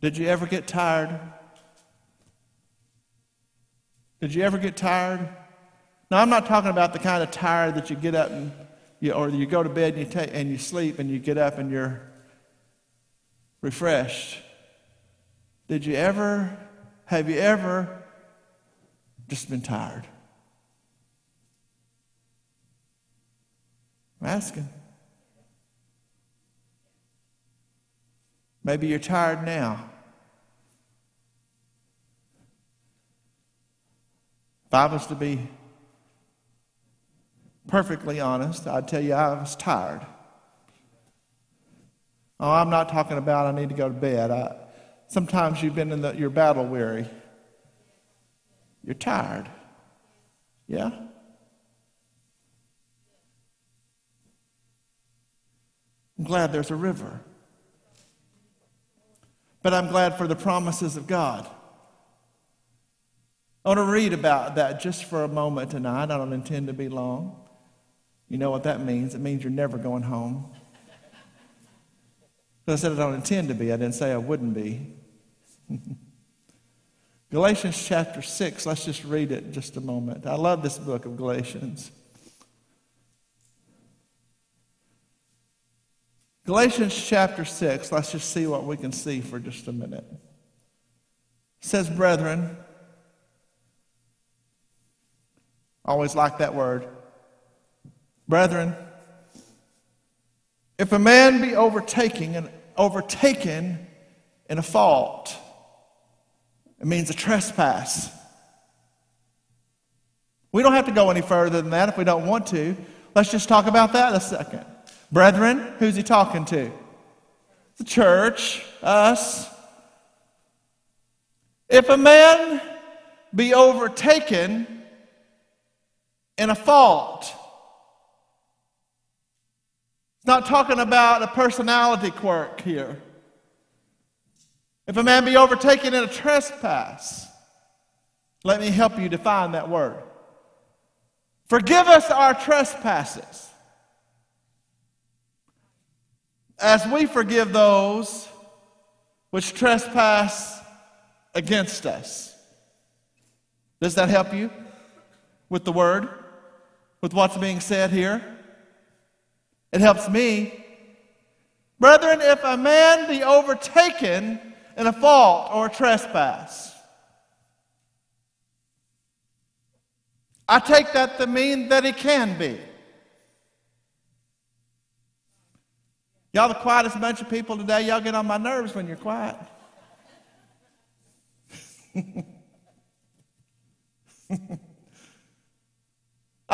Did you ever get tired? Did you ever get tired? Now, I'm not talking about the kind of tired that you get up and you, or you go to bed and you, take, and you sleep and you get up and you're refreshed. Did you ever, have you ever just been tired? I'm asking. Maybe you're tired now. If I was to be perfectly honest, I'd tell you I was tired. Oh, I'm not talking about I need to go to bed. I, sometimes you've been in the, you're battle weary. You're tired. Yeah? I'm glad there's a river. But I'm glad for the promises of God. I want to read about that just for a moment tonight. I don't intend to be long. You know what that means? It means you're never going home. I said I don't intend to be. I didn't say I wouldn't be. Galatians chapter 6, let's just read it just a moment. I love this book of Galatians. Galatians chapter 6, let's just see what we can see for just a minute. It says, Brethren, always like that word. Brethren, if a man be overtaking and overtaken in a fault, it means a trespass. We don't have to go any further than that if we don't want to. Let's just talk about that a second. Brethren, who's he talking to? The church, us. If a man be overtaken in a fault, not talking about a personality quirk here. If a man be overtaken in a trespass, let me help you define that word. Forgive us our trespasses as we forgive those which trespass against us. Does that help you with the word, with what's being said here? It helps me. Brethren, if a man be overtaken in a fault or a trespass, I take that to mean that he can be. Y'all the quietest bunch of people today. Y'all get on my nerves when you're quiet. I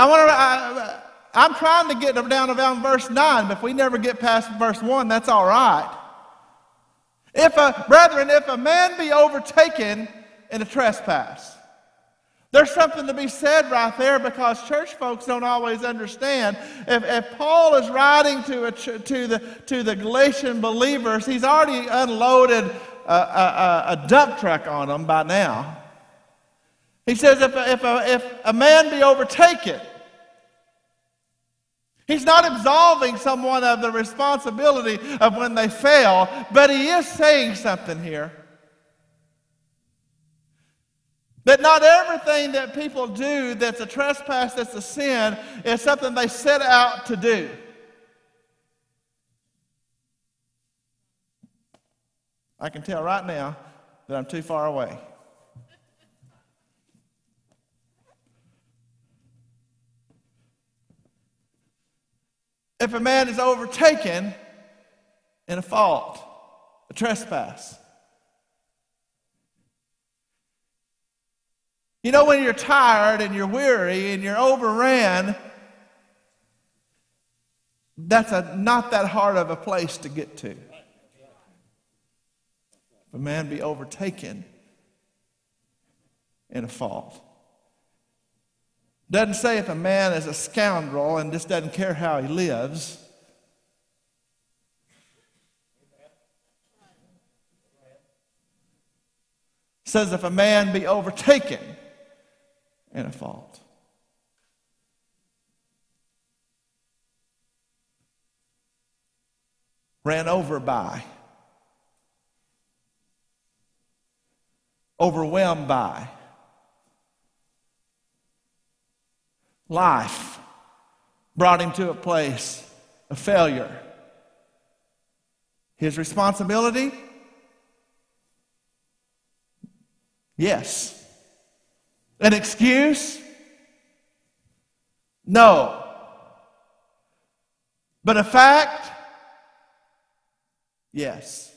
want to. I, I'm trying to get down to verse 9, but if we never get past verse 1, that's all right. If a, brethren, if a man be overtaken in a trespass, there's something to be said right there because church folks don't always understand. If, if Paul is writing to, a, to, the, to the Galatian believers, he's already unloaded a, a, a dump truck on them by now. He says, if a, if, a, if a man be overtaken, he's not absolving someone of the responsibility of when they fail, but he is saying something here. That not everything that people do that's a trespass, that's a sin, is something they set out to do. I can tell right now that I'm too far away. If a man is overtaken in a fault, a trespass, You know, when you're tired and you're weary and you're overran, that's a, not that hard of a place to get to. If a man be overtaken in a fault. Doesn't say if a man is a scoundrel and just doesn't care how he lives. Says if a man be overtaken and a fault. Ran over by. overwhelmed by. Life brought him to a place of failure. His responsibility? Yes. An excuse? No. But a fact? Yes.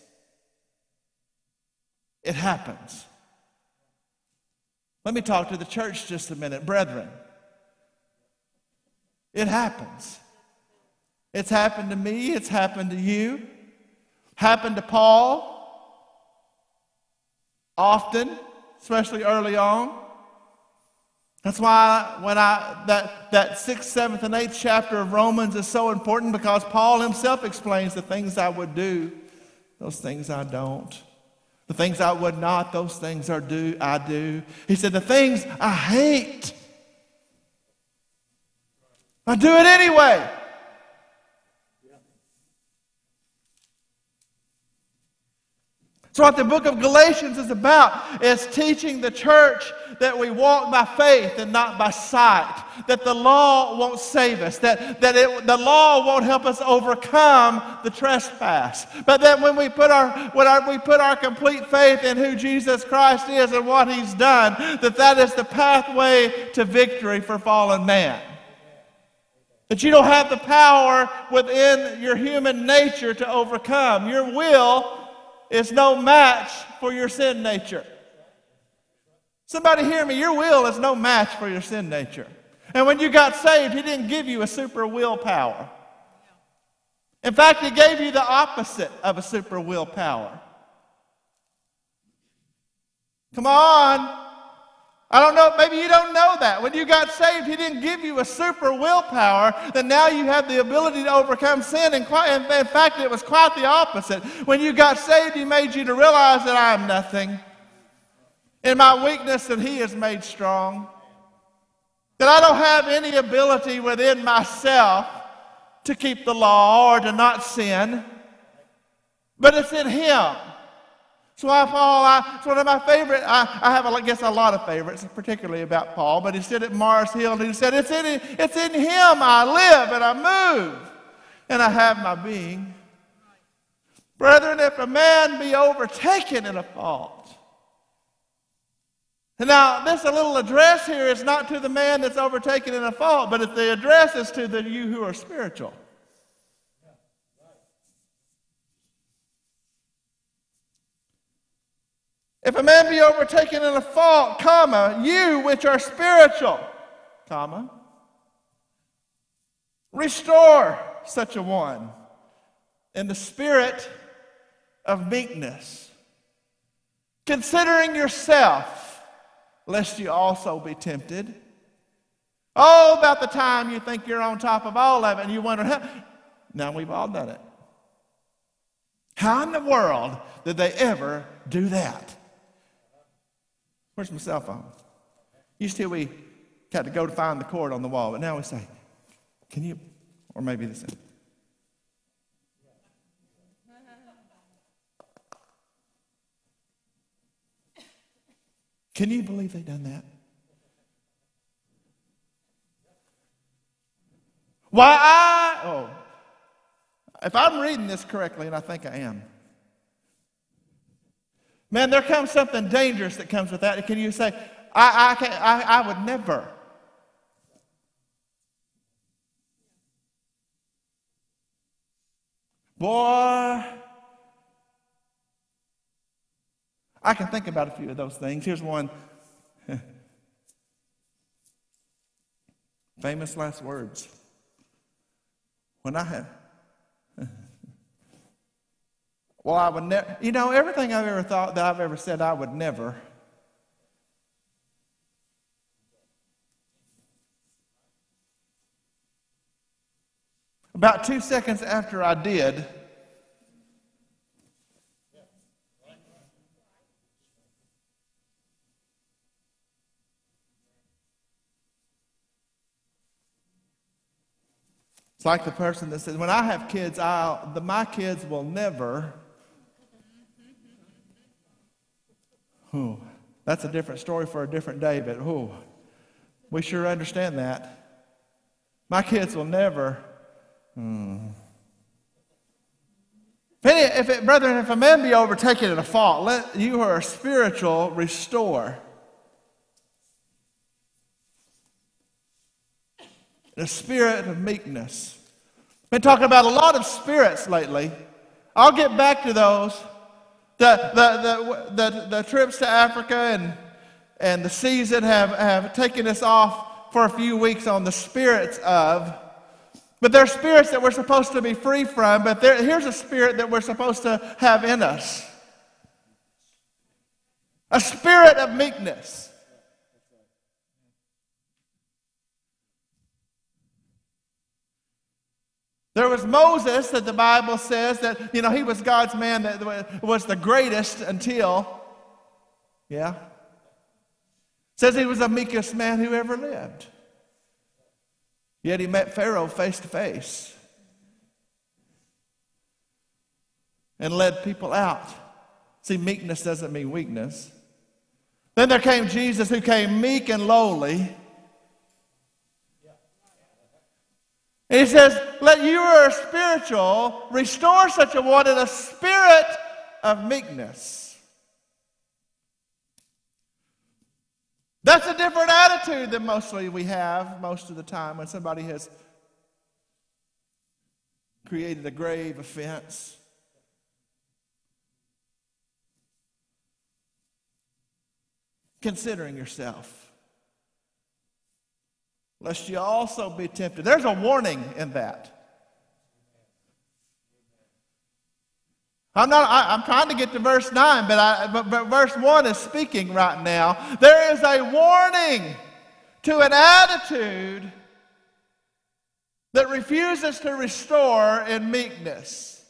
It happens. Let me talk to the church just a minute. Brethren, it happens. It's happened to me, it's happened to you, happened to Paul often, especially early on. That's why when I that that sixth, seventh, and eighth chapter of Romans is so important because Paul himself explains the things I would do, those things I don't. The things I would not, those things are do I do. He said, the things I hate, I do it anyway. So, what the book of Galatians is about is teaching the church that we walk by faith and not by sight, that the law won't save us, that, that it, the law won't help us overcome the trespass, but that when we put our, when our, we put our complete faith in who Jesus Christ is and what he's done, that that is the pathway to victory for fallen man. That you don't have the power within your human nature to overcome. Your will is no match for your sin nature. Somebody hear me, your will is no match for your sin nature. And when you got saved, He didn't give you a super willpower. In fact, He gave you the opposite of a super willpower. Come on. I don't know, maybe you don't know that. When you got saved, He didn't give you a super willpower that now you have the ability to overcome sin. And quite. in fact, it was quite the opposite. When you got saved, He made you to realize that I am nothing. In my weakness, that He is made strong. That I don't have any ability within myself to keep the law or to not sin, but it's in Him. So I, Paul, I, it's one of my favorite. I, I have, I guess, a lot of favorites, particularly about Paul. But he said at Mars Hill, and he said, "It's in, it's in Him I live and I move, and I have my being." Brethren, if a man be overtaken in a fault, and now this little address here is not to the man that's overtaken in a fault, but if the address is to the you who are spiritual. If a man be overtaken in a fault, comma, you which are spiritual, comma, restore such a one in the spirit of meekness, considering yourself, lest you also be tempted. Oh, about the time you think you're on top of all of it and you wonder, how. now we've all done it. How in the world did they ever do that? Where's my cell phone? Used to we had to go to find the cord on the wall, but now we say, can you, or maybe this. Can you believe they done that? Why I, oh, if I'm reading this correctly, and I think I am, Man, there comes something dangerous that comes with that. Can you say, I, I, can't, I, I would never? Boy, I can think about a few of those things. Here's one famous last words. When I have well, I would never, you know, everything I've ever thought that I've ever said I would never. About two seconds after I did, It's like the person that says, when I have kids, I'll, the, my kids will never Oh, That's a different story for a different day, but oh, we sure understand that. My kids will never. Hmm. If, any, if it, brethren, if a man be overtaken in a fault, let you who are spiritual restore. The spirit of meekness. Been talking about a lot of spirits lately. I'll get back to those. The, the, the, the, the trips to Africa and, and the season have, have taken us off for a few weeks on the spirits of. But there are spirits that we're supposed to be free from, but there, here's a spirit that we're supposed to have in us a spirit of meekness. There was Moses that the Bible says that, you know, he was God's man that was the greatest until, yeah. Says he was the meekest man who ever lived. Yet he met Pharaoh face to face and led people out. See, meekness doesn't mean weakness. Then there came Jesus who came meek and lowly. And he says, Let you who are spiritual restore such a one in a spirit of meekness. That's a different attitude than mostly we have most of the time when somebody has created a grave offense. Considering yourself lest you also be tempted. There's a warning in that. I'm not. I, am trying to get to verse nine, but, I, but, but verse one is speaking right now. There is a warning to an attitude that refuses to restore in meekness.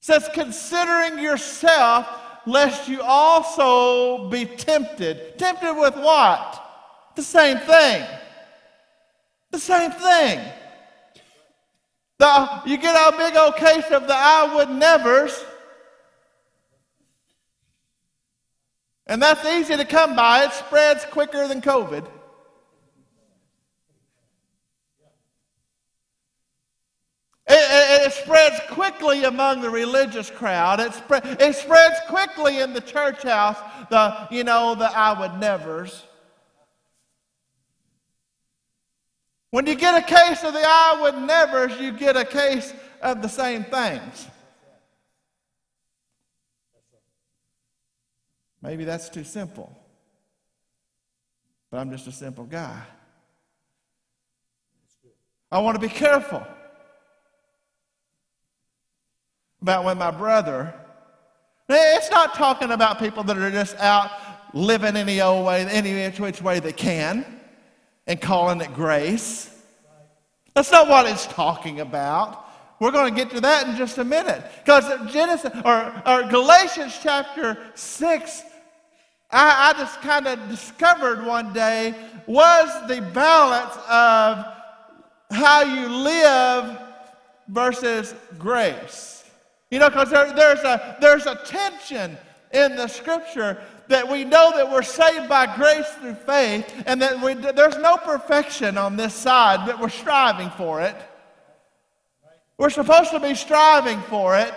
It says, considering yourself, lest you also be tempted. Tempted with what? The same thing. The same thing. The, you get a big old case of the I would nevers. And that's easy to come by. It spreads quicker than COVID. It, it, it, spreads quickly among the religious crowd. It, spread, it spreads quickly in the church house, the, you know, the I would nevers. When you get a case of the I would nevers, you get a case of the same things. Maybe that's too simple. But I'm just a simple guy. I want to be careful about when my brother, it's not talking about people that are just out living any old way, any which way they can and calling it grace. That's not what it's talking about. We're going to get to that in just a minute. Because Genesis or, or Galatians chapter 6, I, I just kind of discovered one day was the balance of how you live versus grace. You know, because there, there's, a, there's a tension in the scripture that we know that we're saved by grace through faith and that we, there's no perfection on this side, but we're striving for it. We're supposed to be striving for it.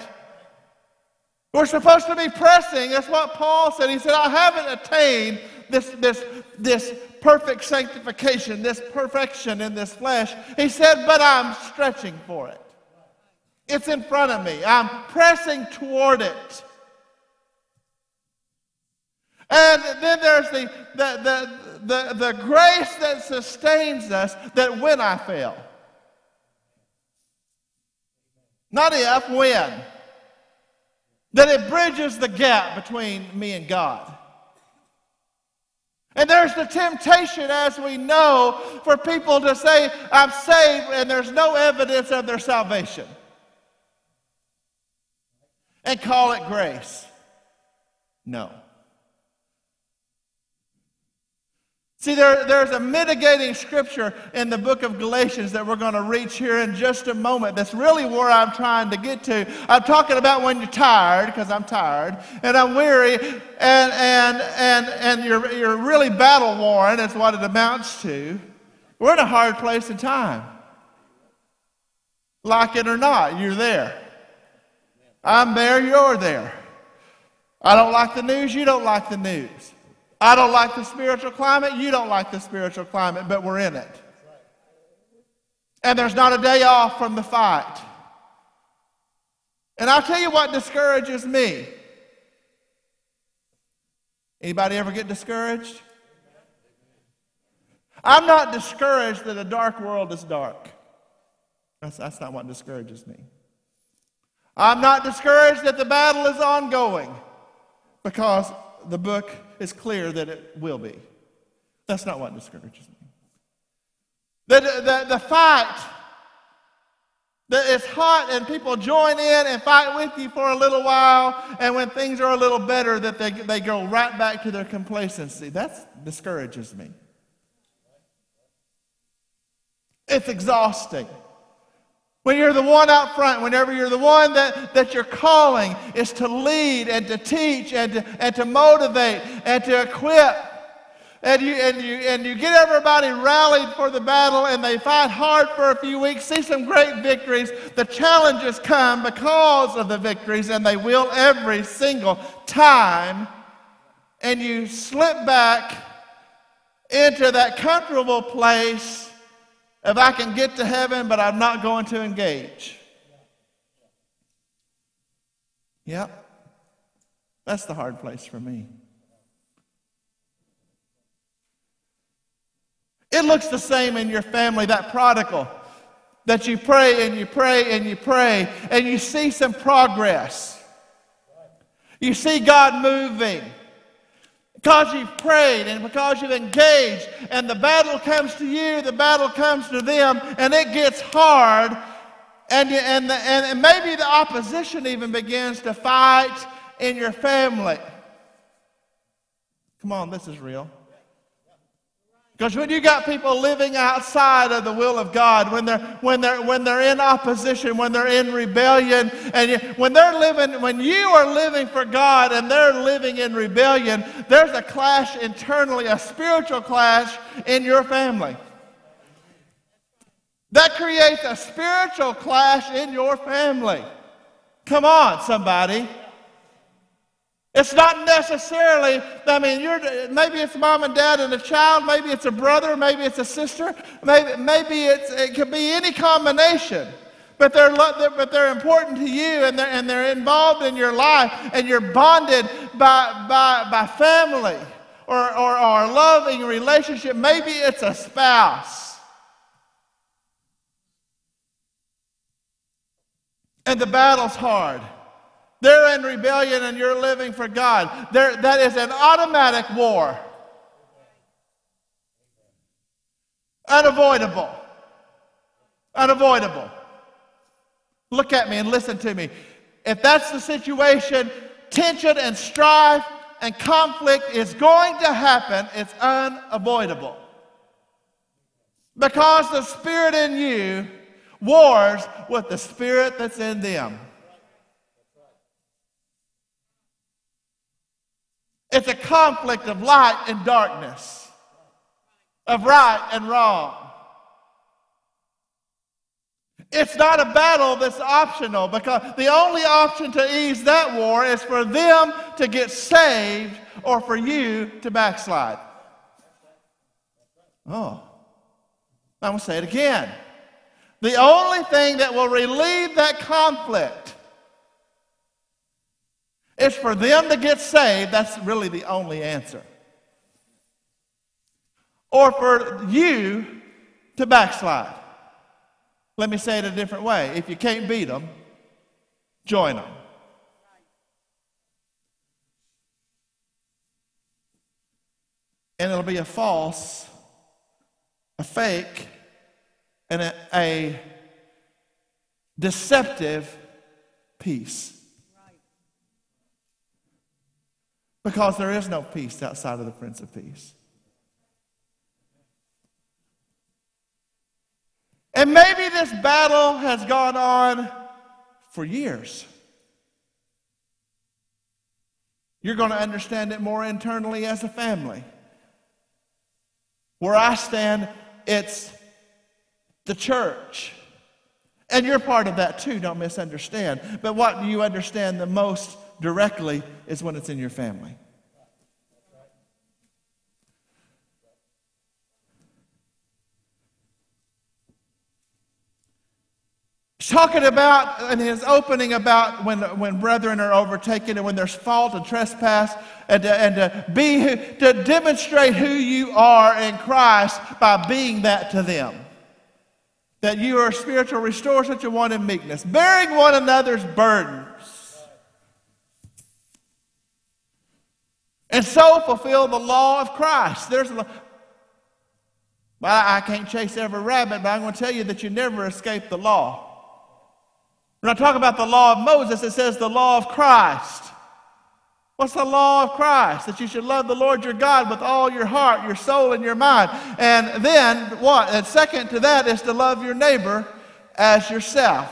We're supposed to be pressing. That's what Paul said. He said, I haven't attained this, this, this perfect sanctification, this perfection in this flesh. He said, but I'm stretching for it. It's in front of me. I'm pressing toward it. And then there's the, the, the, the, the grace that sustains us that when I fail. Not if, when. That it bridges the gap between me and God. And there's the temptation, as we know, for people to say, I'm saved, and there's no evidence of their salvation. And call it grace. No. See, there, there's a mitigating scripture in the book of Galatians that we're going to reach here in just a moment. That's really where I'm trying to get to. I'm talking about when you're tired, because I'm tired, and I'm weary, and, and, and, and you're, you're really battle worn, is what it amounts to. We're in a hard place in time. Like it or not, you're there. I'm there, you're there. I don't like the news, you don't like the news. I don't like the spiritual climate. You don't like the spiritual climate, but we're in it. And there's not a day off from the fight. And I'll tell you what discourages me. Anybody ever get discouraged? I'm not discouraged that a dark world is dark. That's, that's not what discourages me. I'm not discouraged that the battle is ongoing because the book is clear that it will be. That's not what discourages me. The, the, the fight that it's hot and people join in and fight with you for a little while, and when things are a little better, that they, they go right back to their complacency. That discourages me. It's exhausting. When you're the one out front, whenever you're the one that, that you're calling is to lead and to teach and to, and to motivate and to equip. And you, and, you, and you get everybody rallied for the battle and they fight hard for a few weeks, see some great victories. The challenges come because of the victories, and they will every single time. And you slip back into that comfortable place if I can get to heaven, but I'm not going to engage. Yep. That's the hard place for me. It looks the same in your family, that prodigal that you pray and you pray and you pray and you see some progress. You see God moving because you've prayed and because you've engaged, and the battle comes to you, the battle comes to them, and it gets hard, and, and, the, and maybe the opposition even begins to fight in your family. Come on, this is real. Because when you got people living outside of the will of God, when they're, when they're, when they're in opposition, when they're in rebellion, and you, when they're living, when you are living for God and they're living in rebellion, there's a clash internally, a spiritual clash in your family. That creates a spiritual clash in your family. Come on, somebody. It's not necessarily, I mean, you're, maybe it's mom and dad and a child, maybe it's a brother, maybe it's a sister, maybe, maybe it's, it could be any combination. But they're, but they're important to you and they're, and they're involved in your life and you're bonded by, by, by family or, or, or a loving relationship. Maybe it's a spouse. And the battle's hard. They're in rebellion and you're living for God. There, that is an automatic war. Unavoidable. Unavoidable. Look at me and listen to me. If that's the situation, tension and strife and conflict is going to happen. It's unavoidable. Because the spirit in you wars with the spirit that's in them. It's a conflict of light and darkness, of right and wrong. It's not a battle that's optional because the only option to ease that war is for them to get saved or for you to backslide. Oh, I'm going to say it again. The only thing that will relieve that conflict it's for them to get saved. That's really the only answer. Or for you to backslide. Let me say it a different way. If you can't beat them, join them. And it'll be a false, a fake, and a, a deceptive peace. Because there is no peace outside of the Prince of Peace. And maybe this battle has gone on for years. You're going to understand it more internally as a family. Where I stand, it's the church. And you're part of that too, don't misunderstand. But what do you understand the most directly is when it's in your family. talking about in his opening about when, when brethren are overtaken and when there's fault and trespass and to, and to be to demonstrate who you are in christ by being that to them. That you are spiritual restore such a one in meekness. Bearing one another's burdens and so fulfill the law of christ there's a, well, I can't chase every rabbit, but I'm going to tell you that you never escape the law. When I talk about the law of Moses, it says the law of Christ. What's the law of Christ? That you should love the Lord your God with all your heart, your soul, and your mind. And then what? And second to that is to love your neighbor as yourself.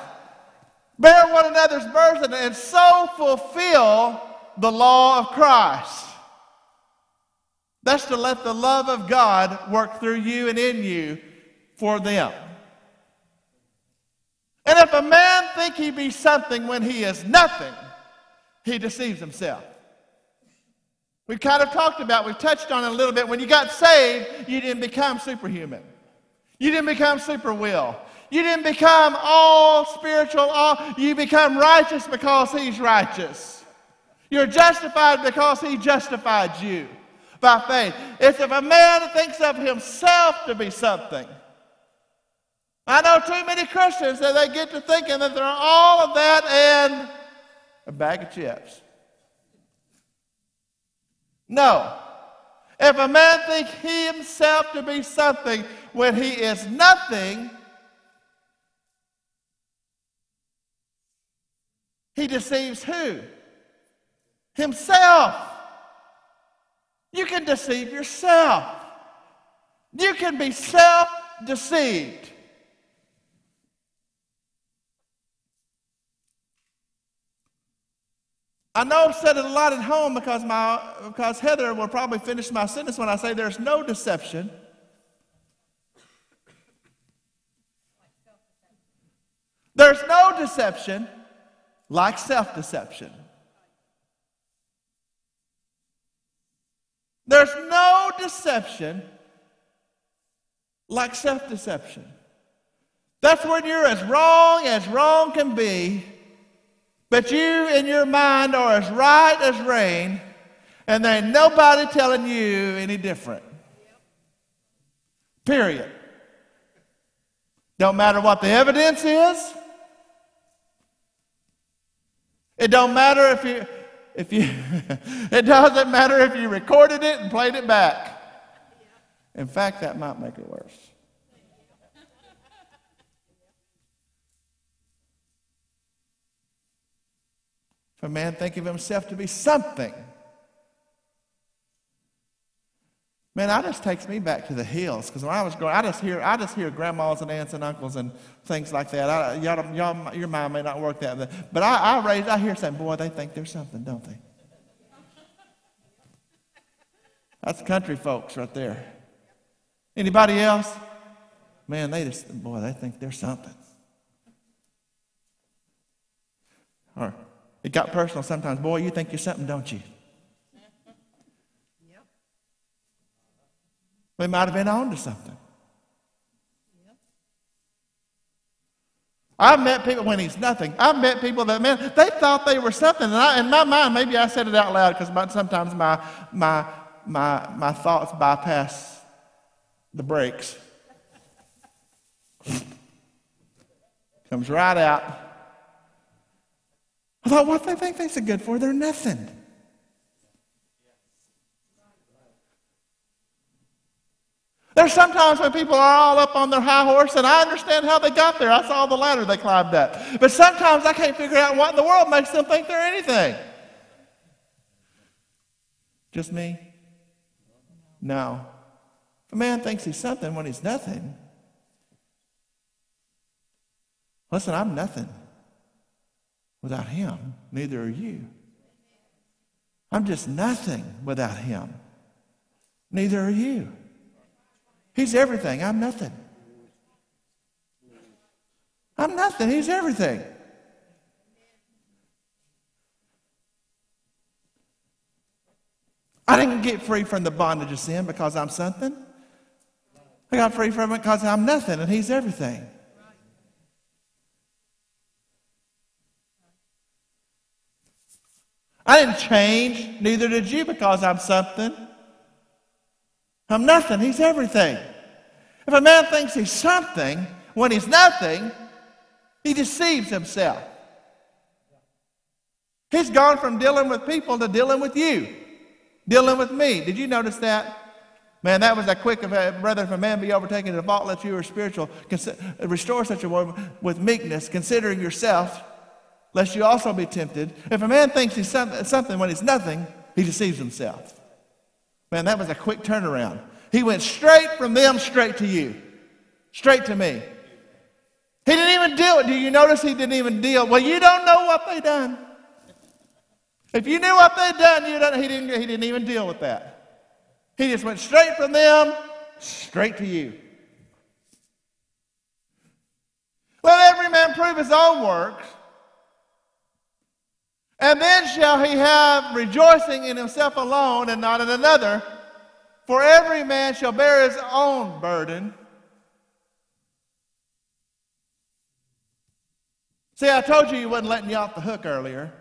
Bear one another's burden and so fulfill the law of Christ. That's to let the love of God work through you and in you for them. And if a man think he be something when he is nothing, he deceives himself. We kind of talked about, we've touched on it a little bit. When you got saved, you didn't become superhuman. You didn't become super will. You didn't become all spiritual, all you become righteous because he's righteous. You're justified because he justified you by faith. It's if a man thinks of himself to be something, I know too many Christians that they get to thinking that they're all of that and a bag of chips. No. If a man think he himself to be something when he is nothing, he deceives who? Himself. You can deceive yourself. You can be self deceived. I know I've said it a lot at home because, my, because Heather will probably finish my sentence when I say there's no deception. There's no deception like self deception. There's no deception like self deception. That's when you're as wrong as wrong can be but you in your mind are as right as rain, and there ain't nobody telling you any different. Period. Don't matter what the evidence is. It don't matter if you if you it doesn't matter if you recorded it and played it back. In fact, that might make it worse. If a man think of himself to be something, Man, that just takes me back to the hills because when I was growing, I just hear, I just hear grandmas and aunts and uncles and things like that. I, y'all, y'all, your mind may not work that, way, but I, I raised, I hear saying, boy, they think they're something, don't they? That's country folks right there. Anybody else? Man, they just, boy, they think they're something. Or it got personal sometimes. Boy, you think you're something, don't you? Yep. We might have been on to something. I've met people when he's nothing. I've met people that, man, they thought they were something. And I, in my mind, maybe I said it out loud because sometimes my, my, my, my thoughts bypass the brakes. Comes right out. I thought, what they think they're good for? They're nothing. There's sometimes when people are all up on their high horse, and I understand how they got there. I saw the ladder they climbed up. But sometimes I can't figure out what in the world makes them think they're anything. Just me? No. A man thinks he's something when he's nothing, Listen, I'm nothing without him. Neither are you. I'm just nothing without him. Neither are you. He's everything. I'm nothing. I'm nothing. He's everything. I didn't get free from the bondage of sin because I'm something. I got free from it because I'm nothing and He's everything. I didn't change, neither did you, because I'm something. I'm nothing. He's everything. If a man thinks he's something when he's nothing, he deceives himself. He's gone from dealing with people to dealing with you, dealing with me. Did you notice that? Man, that was a quick, a, brother, if a man be overtaken in a fault, let you are spiritual. Restore such a one with meekness, considering yourself, lest you also be tempted. If a man thinks he's something when he's nothing, he deceives himself. Man, that was a quick turnaround. He went straight from them straight to you, straight to me. He didn't even deal. With. Do you notice he didn't even deal? Well, you don't know what they done. If you knew what they'd done, you don't, he, didn't, he didn't even deal with that. He just went straight from them, straight to you. Let every man prove his own works, and then shall he have rejoicing in himself alone and not in another. For every man shall bear his own burden. See, I told you he wasn't letting you off the hook earlier.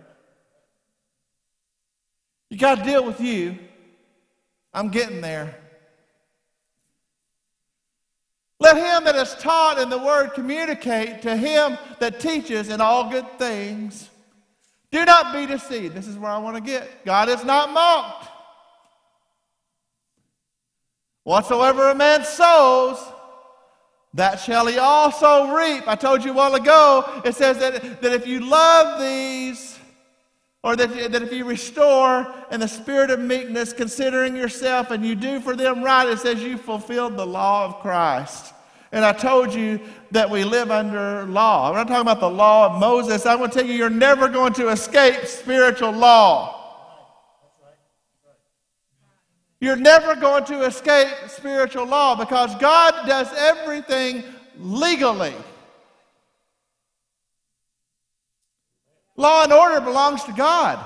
You got to deal with you. I'm getting there. Let him that is taught in the word communicate to him that teaches in all good things. Do not be deceived. This is where I want to get. God is not mocked. Whatsoever a man sows, that shall he also reap. I told you a while ago, it says that, that if you love these, or that, that if you restore in the spirit of meekness, considering yourself, and you do for them right, it says you fulfilled the law of Christ. And I told you that we live under law. I'm not talking about the law of Moses. I'm going to tell you, you're never going to escape spiritual law. You're never going to escape spiritual law because God does everything legally. Law and order belongs to God.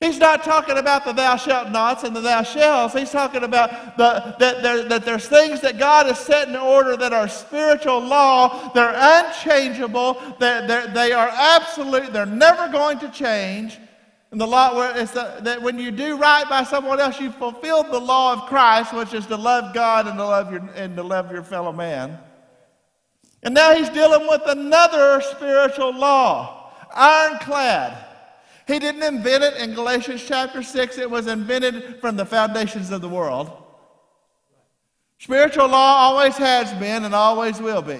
He's not talking about the thou shalt nots and the thou shalls. He's talking about the, that, there, that there's things that God has set in order that are spiritual law. They're unchangeable. They're, they're, they are absolute. They're never going to change. And the law where it's that when you do right by someone else, you fulfilled the law of Christ, which is to love God and to love your and to love your fellow man. And now he's dealing with another spiritual law, ironclad. He didn't invent it in Galatians chapter 6, it was invented from the foundations of the world. Spiritual law always has been and always will be.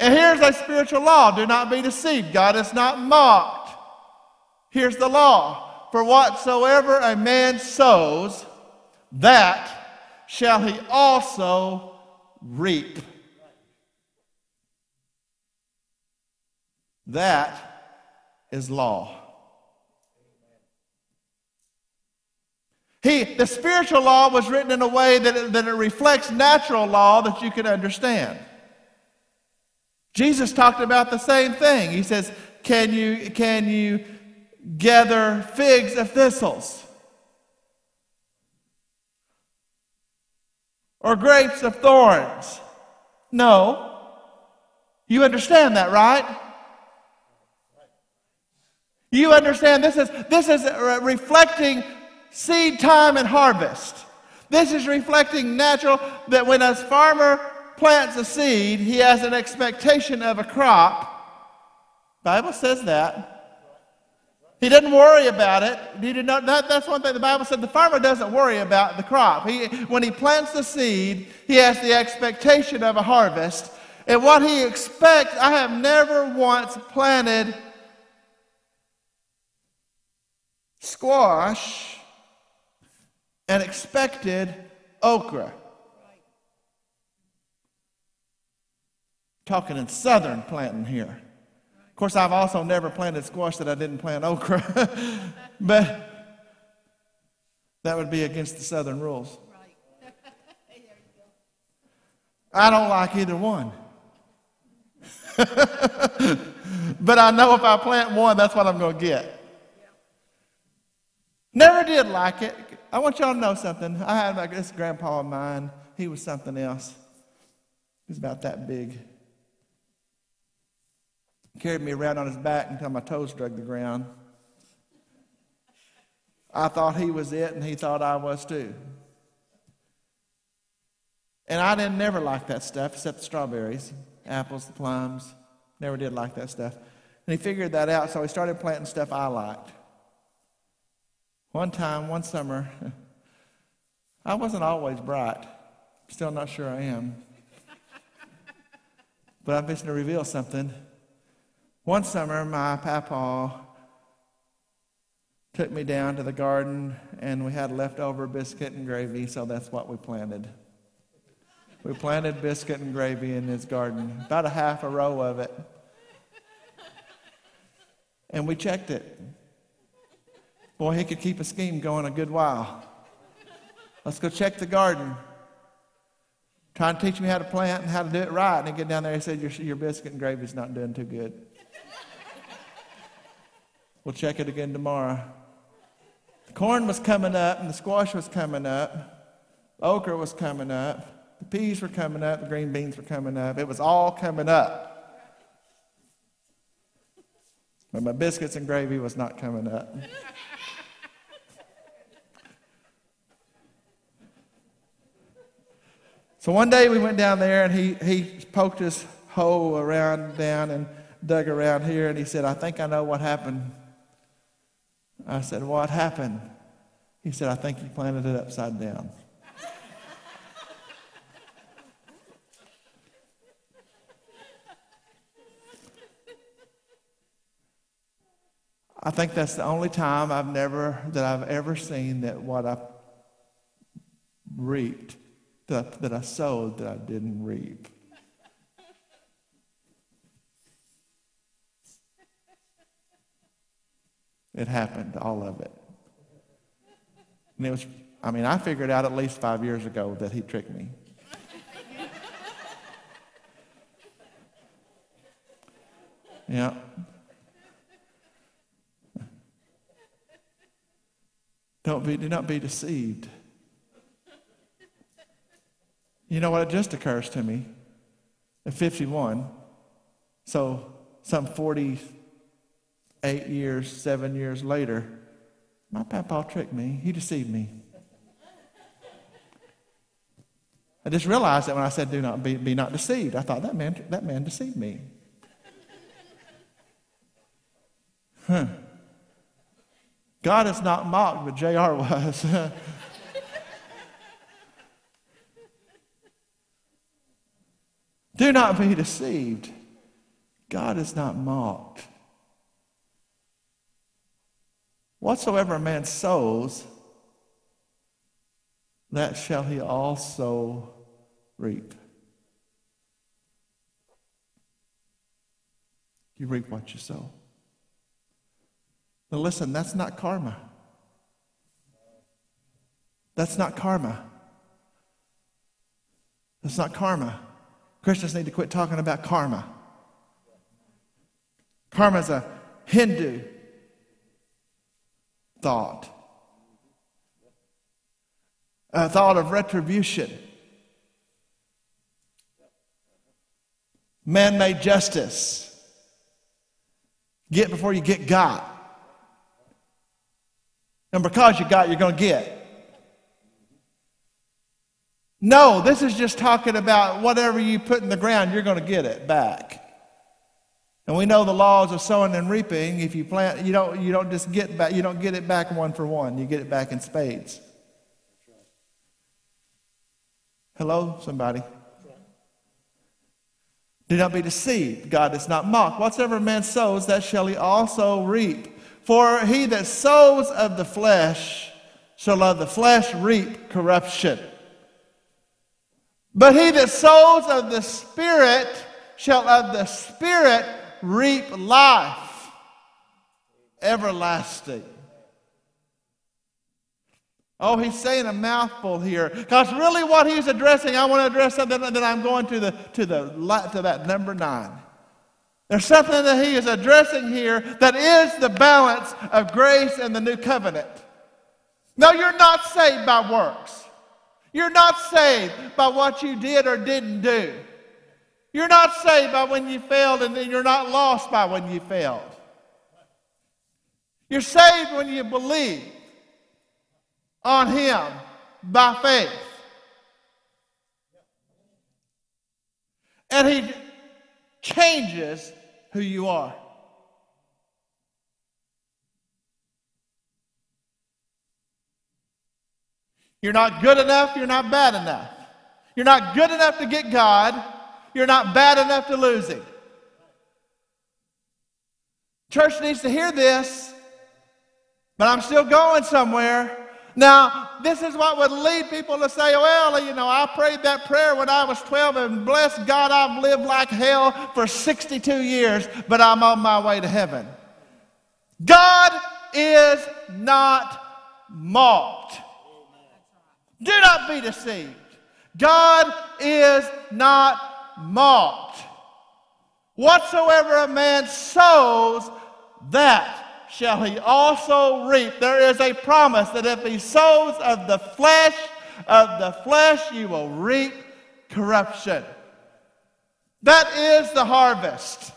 And here's a spiritual law do not be deceived. God is not mocked. Here's the law For whatsoever a man sows, that shall he also reap. That is law. He, the spiritual law was written in a way that it, that it reflects natural law that you can understand. Jesus talked about the same thing. He says, Can you, can you gather figs of thistles or grapes of thorns. No. You understand that, right? You understand this is this is reflecting seed time and harvest. This is reflecting natural that when a farmer plants a seed, he has an expectation of a crop. Bible says that. He doesn't worry about it. That, that's one thing the Bible said the farmer doesn't worry about the crop. He, when he plants the seed, he has the expectation of a harvest. And what he expects, I have never once planted squash and expected okra. talking in southern planting here. Of course, I've also never planted squash that I didn't plant okra, but that would be against the southern rules. I don't like either one. but I know if I plant one, that's what I'm going to get. Never did like it. I want y'all to know something. I had like this grandpa of mine. He was something else. He was about that big. He carried me around on his back until my toes struck the ground. I thought he was it, and he thought I was too. And I didn't never like that stuff except the strawberries, apples, the plums. Never did like that stuff. And he figured that out, so he started planting stuff I liked. One time, one summer, I wasn't always bright. Still not sure I am. but I'm fixing to reveal something. One summer, my papa took me down to the garden, and we had leftover biscuit and gravy, so that's what we planted. We planted biscuit and gravy in his garden, about a half a row of it. And we checked it. Boy, he could keep a scheme going a good while. Let's go check the garden. Trying to teach me how to plant and how to do it right. And he get down there and said, your, your biscuit and gravy's not doing too good. we'll check it again tomorrow. The corn was coming up and the squash was coming up. The okra was coming up. The peas were coming up, the green beans were coming up. It was all coming up. But my biscuits and gravy was not coming up. so one day we went down there and he, he poked his hoe around down and dug around here and he said, I think I know what happened. I said, What happened? He said, I think you planted it upside down. I think that's the only time I've never that I've ever seen that what I reaped, that, that I sowed, that I didn't reap. It happened, all of it. And it was, I mean, I figured out at least five years ago that he tricked me. yeah. Don't be, do not be deceived. You know what? It just occurs to me at 51, so some 48 years, seven years later, my papa tricked me. He deceived me. I just realized that when I said, do not be, be not deceived, I thought that man, that man deceived me. Huh. God is not mocked, but JR was. Do not be deceived. God is not mocked. Whatsoever a man sows, that shall he also reap. You reap what you sow. But listen, that's not karma. That's not karma. That's not karma. Christians need to quit talking about karma. Karma is a Hindu thought, a thought of retribution, man made justice. Get before you get got. And because you got, you're going to get. No, this is just talking about whatever you put in the ground, you're going to get it back. And we know the laws of sowing and reaping. If you plant, you don't, you don't just get back, you don't get it back one for one. You get it back in spades. Hello, somebody. Do not be deceived. God is not mocked. Whatsoever man sows, that shall he also reap. For he that sows of the flesh shall of the flesh reap corruption. But he that sows of the Spirit shall of the Spirit reap life everlasting. Oh, he's saying a mouthful here. Because really, what he's addressing, I want to address something that I'm going to, the, to, the, to that number nine. There's something that he is addressing here that is the balance of grace and the new covenant. No, you're not saved by works. You're not saved by what you did or didn't do. You're not saved by when you failed, and then you're not lost by when you failed. You're saved when you believe on Him by faith. And He changes who you are. You're not good enough, you're not bad enough. You're not good enough to get God, you're not bad enough to lose Him. Church needs to hear this, but I'm still going somewhere. Now, this is what would lead people to say, well, you know, I prayed that prayer when I was 12, and bless God, I've lived like hell for 62 years, but I'm on my way to heaven. God is not mocked. Do not be deceived. God is not mocked. Whatsoever a man sows, that shall he also reap. There is a promise that if he sows of the flesh, of the flesh, you will reap corruption. That is the harvest.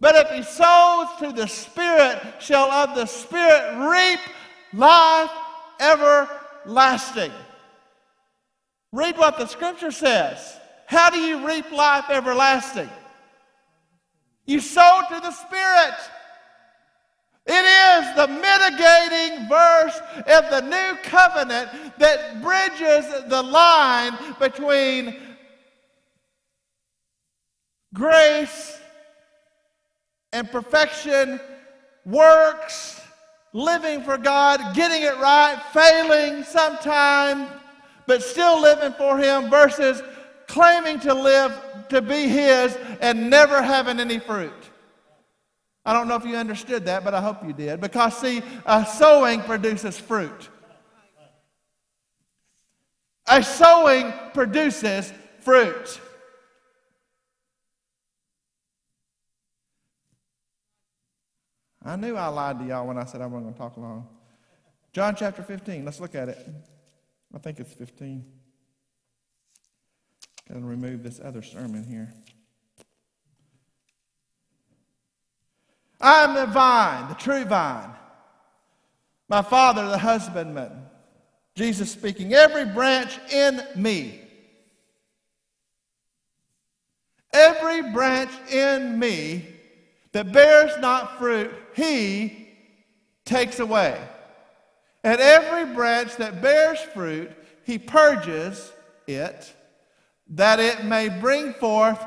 But if he sows to the Spirit, shall of the Spirit reap life everlasting. Read what the Scripture says. How do you reap life everlasting? You sow to the Spirit. It is the mitigating verse of the new covenant that bridges the line between grace and perfection, works, living for God, getting it right, failing sometime, but still living for Him, versus claiming to live to be His and never having any fruit. I don't know if you understood that, but I hope you did. Because, see, a sowing produces fruit. A sowing produces fruit. I knew I lied to y'all when I said I wasn't going to talk long. John chapter 15, let's look at it. I think it's 15. Going to remove this other sermon here. I am the vine, the true vine. My Father, the husbandman. Jesus speaking, every branch in me. Every branch in me that bears not fruit, he takes away. And every branch that bears fruit, he purges it, that it may bring forth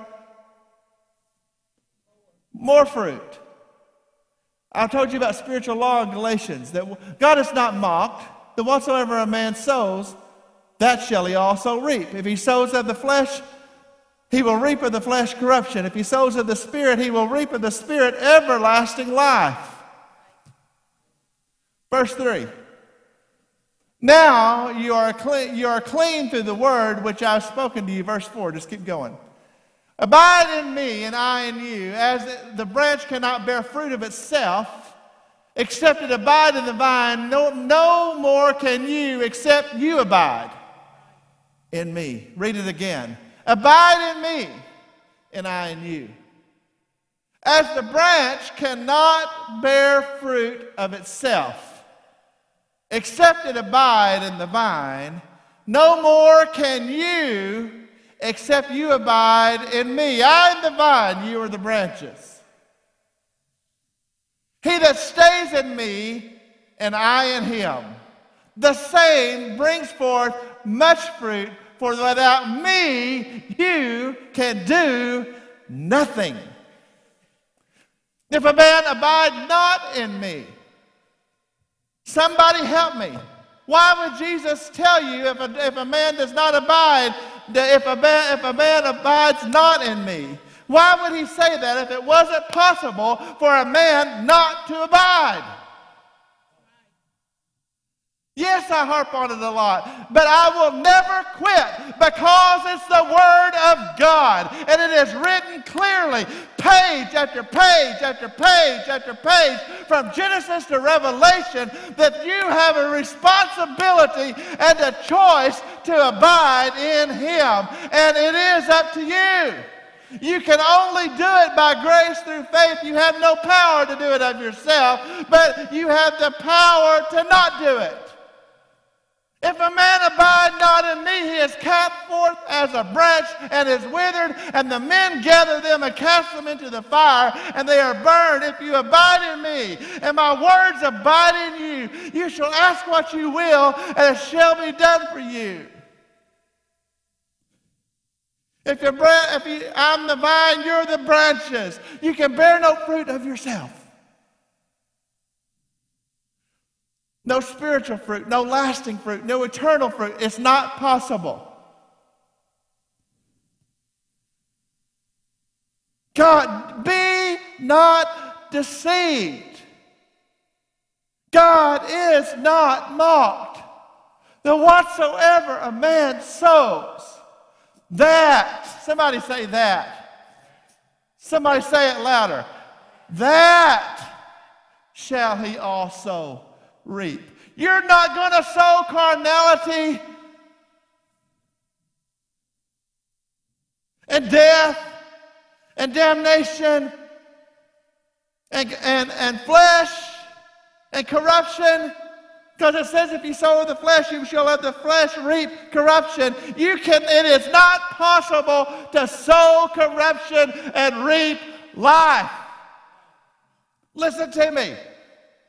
more fruit. I told you about spiritual law in Galatians that God is not mocked, that whatsoever a man sows, that shall he also reap. If he sows of the flesh, he will reap of the flesh corruption. If he sows of the Spirit, he will reap of the Spirit everlasting life. Verse 3. Now you are, clean, you are clean through the word which I've spoken to you. Verse 4. Just keep going. Abide in me, and I in you, as the branch cannot bear fruit of itself, except it abide in the vine. No, no more can you, except you abide in me. Read it again. Abide in me, and I in you. As the branch cannot bear fruit of itself, except it abide in the vine, no more can you except you abide in me. I am the vine, you are the branches. He that stays in me, and I in him, the same brings forth much fruit, for without me you can do nothing. If a man abide not in me, somebody help me. Why would Jesus tell you if a, if a man does not abide, that if a, man, if a man abides not in me? Why would he say that if it wasn't possible for a man not to abide? Yes, I harp on it a lot, but I will never quit because it's the Word of God. And it is written clearly, page after page after page after page, from Genesis to Revelation, that you have a responsibility and a choice to abide in Him. And it is up to you. You can only do it by grace through faith. You have no power to do it of yourself, but you have the power to not do it. If a man abide not in me, he is cast forth as a branch and is withered, and the men gather them and cast them into the fire, and they are burned. If you abide in me, and my words abide in you, you shall ask what you will, and it shall be done for you. If, you're, if you, I'm the vine, you're the branches. You can bear no fruit of yourself. No spiritual fruit, no lasting fruit, no eternal fruit. It's not possible. God, be not deceived. God is not mocked. That whatsoever a man sows, that, somebody say that. Somebody say it louder. That shall he also reap. You're not going to sow carnality and death and damnation and, and, and flesh and corruption. Because it says, if you sow the flesh, you shall have the flesh reap corruption. You can, it is not possible to sow corruption and reap life. Listen to me.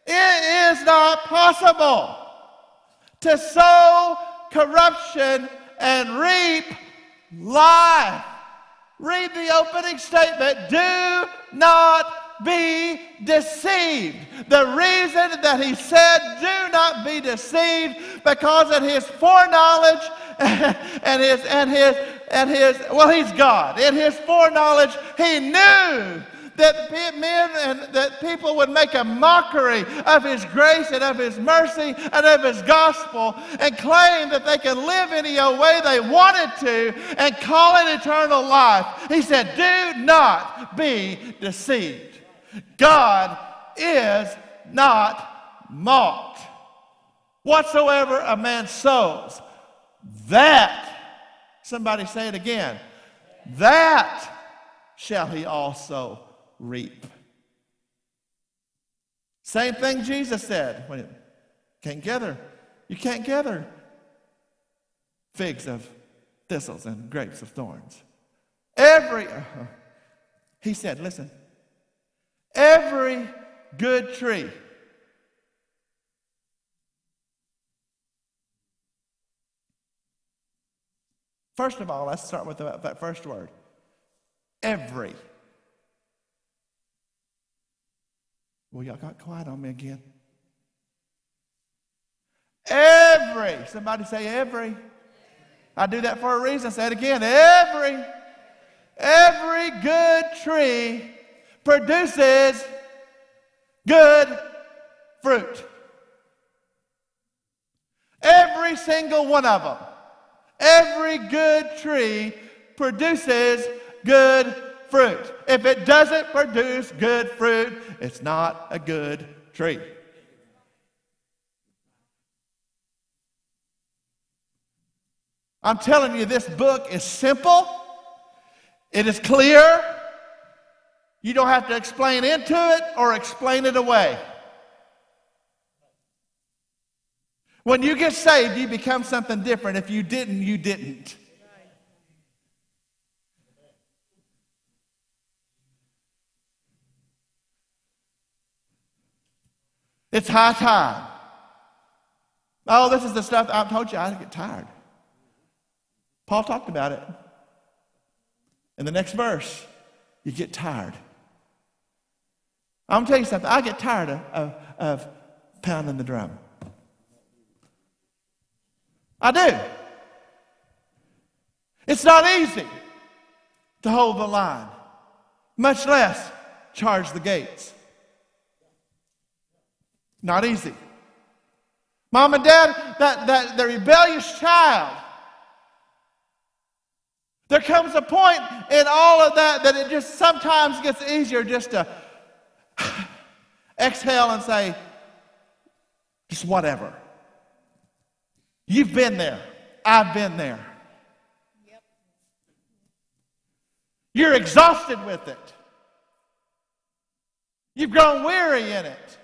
It is not possible to sow corruption and reap life. Read the opening statement. Do not be deceived. The reason that he said, do not be deceived, because in his foreknowledge and his, and his, and his, well, he's God. In his foreknowledge, he knew that men and that people would make a mockery of his grace and of his mercy and of his gospel and claim that they could live any way they wanted to and call it eternal life. He said, Do not be deceived. God is not mocked. Whatsoever a man sows, that, somebody say it again, that shall he also reap. Same thing Jesus said. When can't gather, you can't gather figs of thistles and grapes of thorns. Every, uh, he said, listen, every good tree First of all, let's start with that first word. Every. Well, y'all got quiet on me again. Every. Somebody say every. I do that for a reason. Say it again. Every. Every good tree produces good fruit. Every single one of them. Every good tree produces good fruit. If it doesn't produce good fruit, it's not a good tree. I'm telling you, this book is simple, it is clear. You don't have to explain into it or explain it away. When you get saved, you become something different. If you didn't, you didn't. It's high time. Oh, this is the stuff I've told you I get tired. Paul talked about it. In the next verse, you get tired. I'm going to tell you something. I get tired of, of, of pounding the drum. I do. It's not easy to hold the line. much less charge the gates. Not easy. Mom and dad, that, that the rebellious child. There comes a point in all of that that it just sometimes gets easier just to exhale and say, just whatever. You've been there. I've been there. Yep. You're exhausted with it. You've grown weary in it.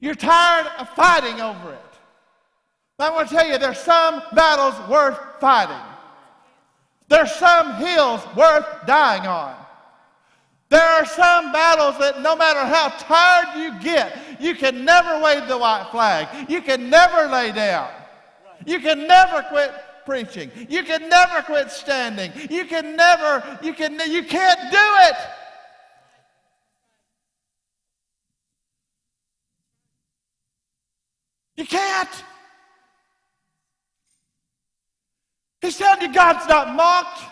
You're tired of fighting over it. I want to tell you, there's some battles worth fighting. There's some hills worth dying on. There are some battles that no matter how tired you get, you can never wave the white flag. You can never lay down. You can never quit preaching. You can never quit standing. You can never, you can you can't do it. You can't. He's telling you God's not mocked.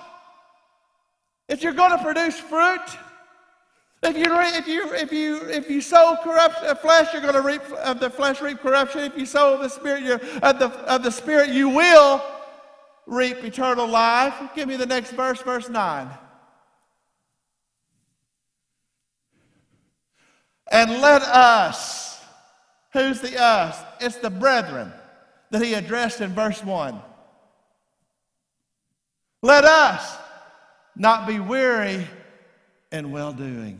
If you're going to produce fruit, if you, if you, if you, if you sow corruption, uh, flesh, you're going to reap of the flesh reap corruption. If you sow the spirit, of uh, the of the spirit, you will reap eternal life. Give me the next verse, verse nine. And let us, who's the us? It's the brethren that he addressed in verse one. Let us not be weary in well doing.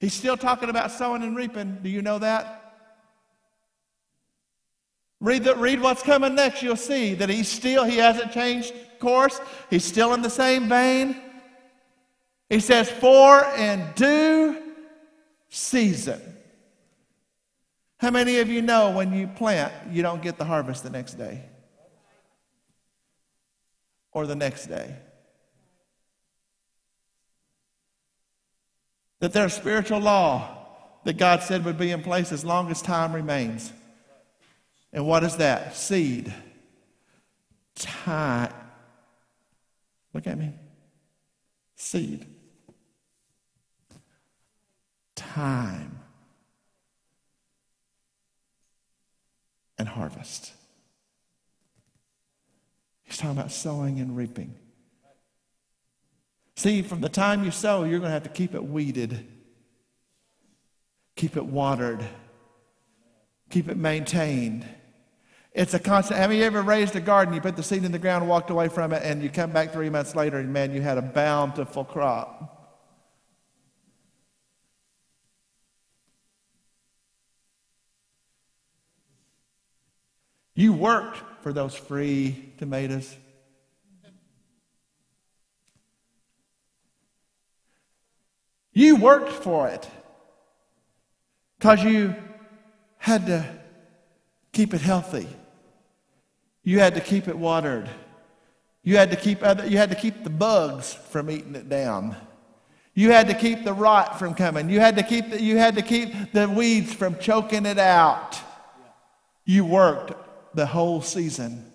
He's still talking about sowing and reaping. Do you know that? Read, the, read what's coming next. You'll see that he's still, he hasn't changed course. He's still in the same vein. He says, For in due season. How many of you know when you plant, you don't get the harvest the next day? Or the next day? That there's spiritual law that God said would be in place as long as time remains. And what is that? Seed. Time. Look at me. Seed. Time. And harvest. He's talking about sowing and reaping. See, from the time you sow, you're going to have to keep it weeded, keep it watered, keep it maintained. It's a constant. Have you ever raised a garden? You put the seed in the ground, walked away from it, and you come back three months later, and man, you had a bountiful crop. You worked for those free tomatoes. You worked for it because you had to keep it healthy. You had to keep it watered. You had to keep other, you had to keep the bugs from eating it down. You had to keep the rot from coming. You had to keep the, you had to keep the weeds from choking it out. You worked the whole season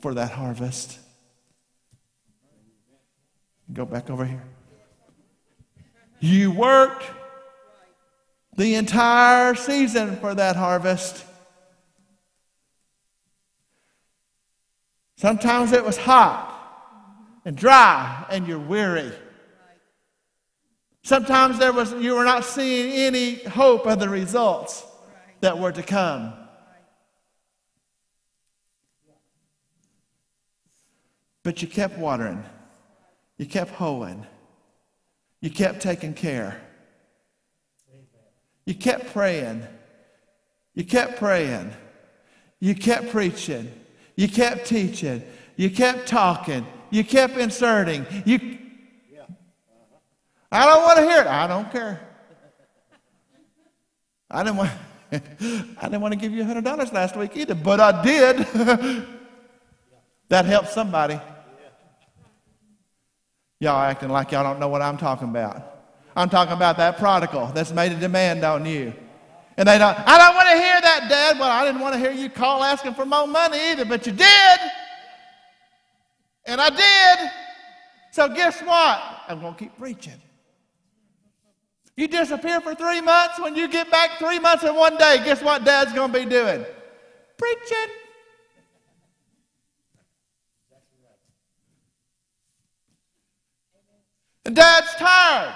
for that harvest. Go back over here. You worked the entire season for that harvest. Sometimes it was hot and dry and you're weary. Sometimes there was, you were not seeing any hope of the results that were to come. But you kept watering, you kept hoeing. You kept taking care. You kept praying. You kept praying. You kept preaching. You kept teaching. You kept talking. You kept inserting. You I don't want to hear it. I don't care. I didn't want I didn't want to give you $100 last week either, but I did. that helps somebody. Y'all acting like y'all don't know what I'm talking about. I'm talking about that prodigal that's made a demand on you. And they don't, I don't want to hear that, Dad. Well, I didn't want to hear you call asking for more money either, but you did. And I did. So guess what? I'm going to keep preaching. You disappear for three months. When you get back three months in one day, guess what dad's going to be doing? Preaching. And dad's tired.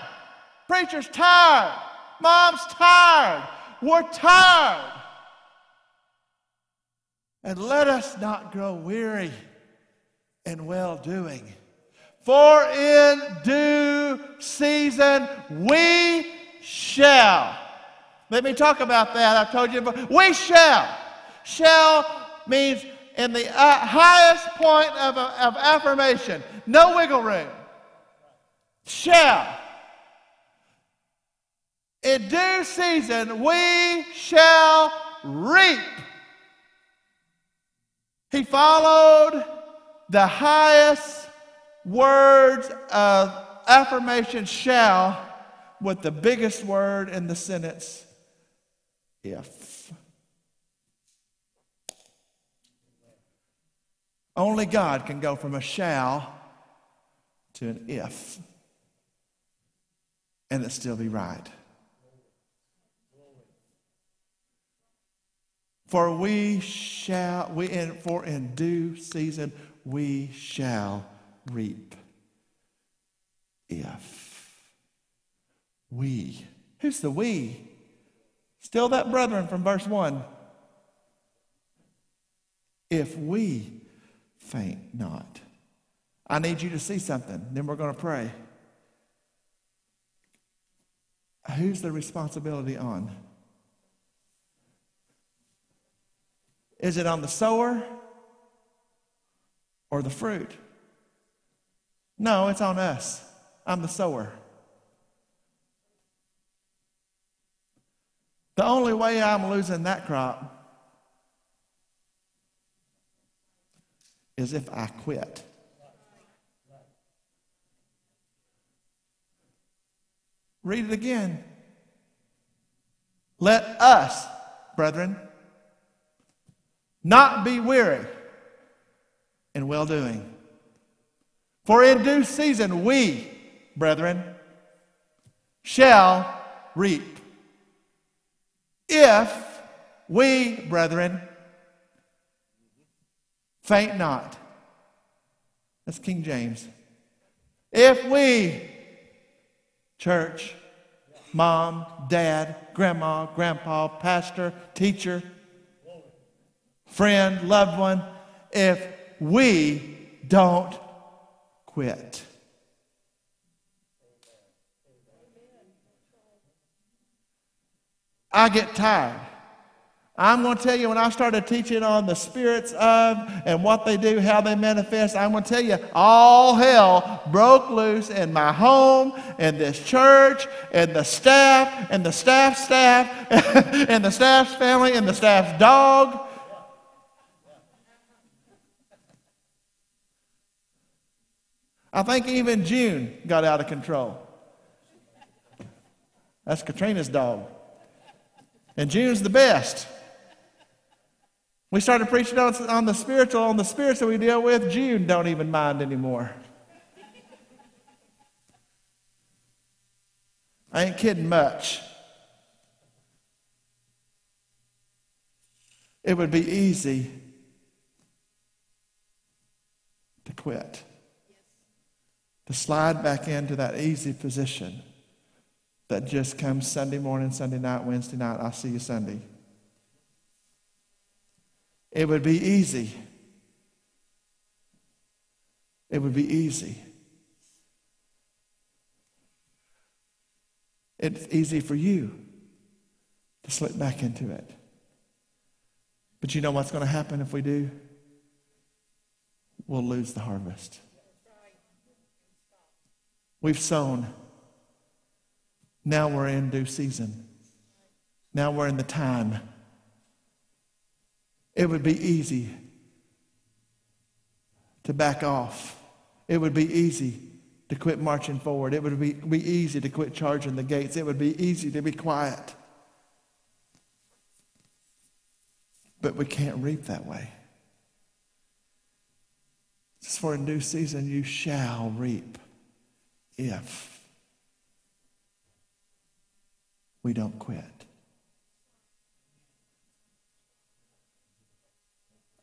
Preacher's tired. Mom's tired. We're tired. And let us not grow weary in well doing. For in due season we shall. Let me talk about that. I've told you, before. we shall. Shall means in the uh, highest point of, of affirmation, no wiggle room. Shall. In due season we shall reap. He followed the highest words of affirmation shall with the biggest word in the sentence if. Only God can go from a shall to an if and it still be right. For we shall, we in, for in due season we shall reap. If we, who's the we? Still that brethren from verse 1. If we faint not. I need you to see something, then we're going to pray. Who's the responsibility on? Is it on the sower or the fruit? No, it's on us. I'm the sower. The only way I'm losing that crop is if I quit. Read it again. Let us, brethren, not be weary in well doing. For in due season we, brethren, shall reap. If we, brethren, faint not. That's King James. If we, church, mom, dad, grandma, grandpa, pastor, teacher, friend, loved one, if we don't quit. I get tired. I'm going to tell you when I started teaching on the spirits of and what they do, how they manifest, I'm going to tell you all hell broke loose in my home, in this church, in the staff, and the staff staff, and the staff's family, and the staff's dog. I think even June got out of control. That's Katrina's dog. And June's the best. We started preaching on, the spiritual, on the spirits that we deal with. June don't even mind anymore. I ain't kidding much. It would be easy to quit to slide back into that easy position that just comes Sunday morning, Sunday night, Wednesday night. I'll see you Sunday. It would be easy. It would be easy. It's easy for you to slip back into it. But you know what's going to happen if we do? We'll lose the harvest. We've sown. Now we're in due season. Now we're in the time. It would be easy to back off. It would be easy to quit marching forward. It would be, be easy to quit charging the gates. It would be easy to be quiet. But we can't reap that way. It's for a new season you shall reap. if we don't quit.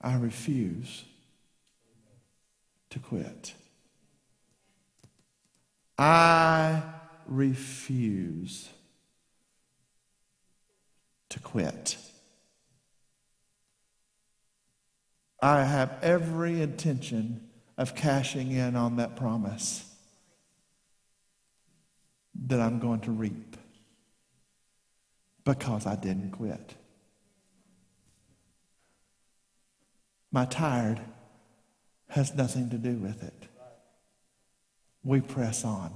I refuse to quit. I refuse to quit. I have every intention of cashing in on that promise that I'm going to reap because I didn't quit. My tired has nothing to do with it. We press on.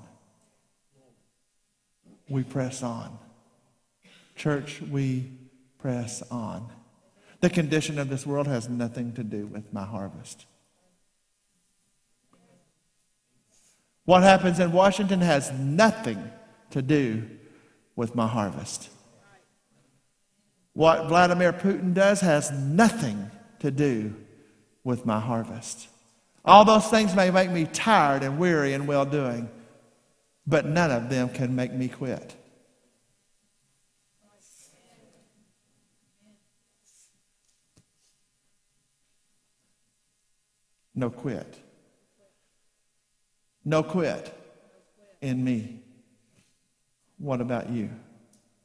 We press on. Church, we press on. The condition of this world has nothing to do with my harvest. What happens in Washington has nothing to do with my harvest. What Vladimir Putin does has nothing to do with my harvest. All those things may make me tired and weary and well doing, but none of them can make me quit. No quit. No quit in me. What about you?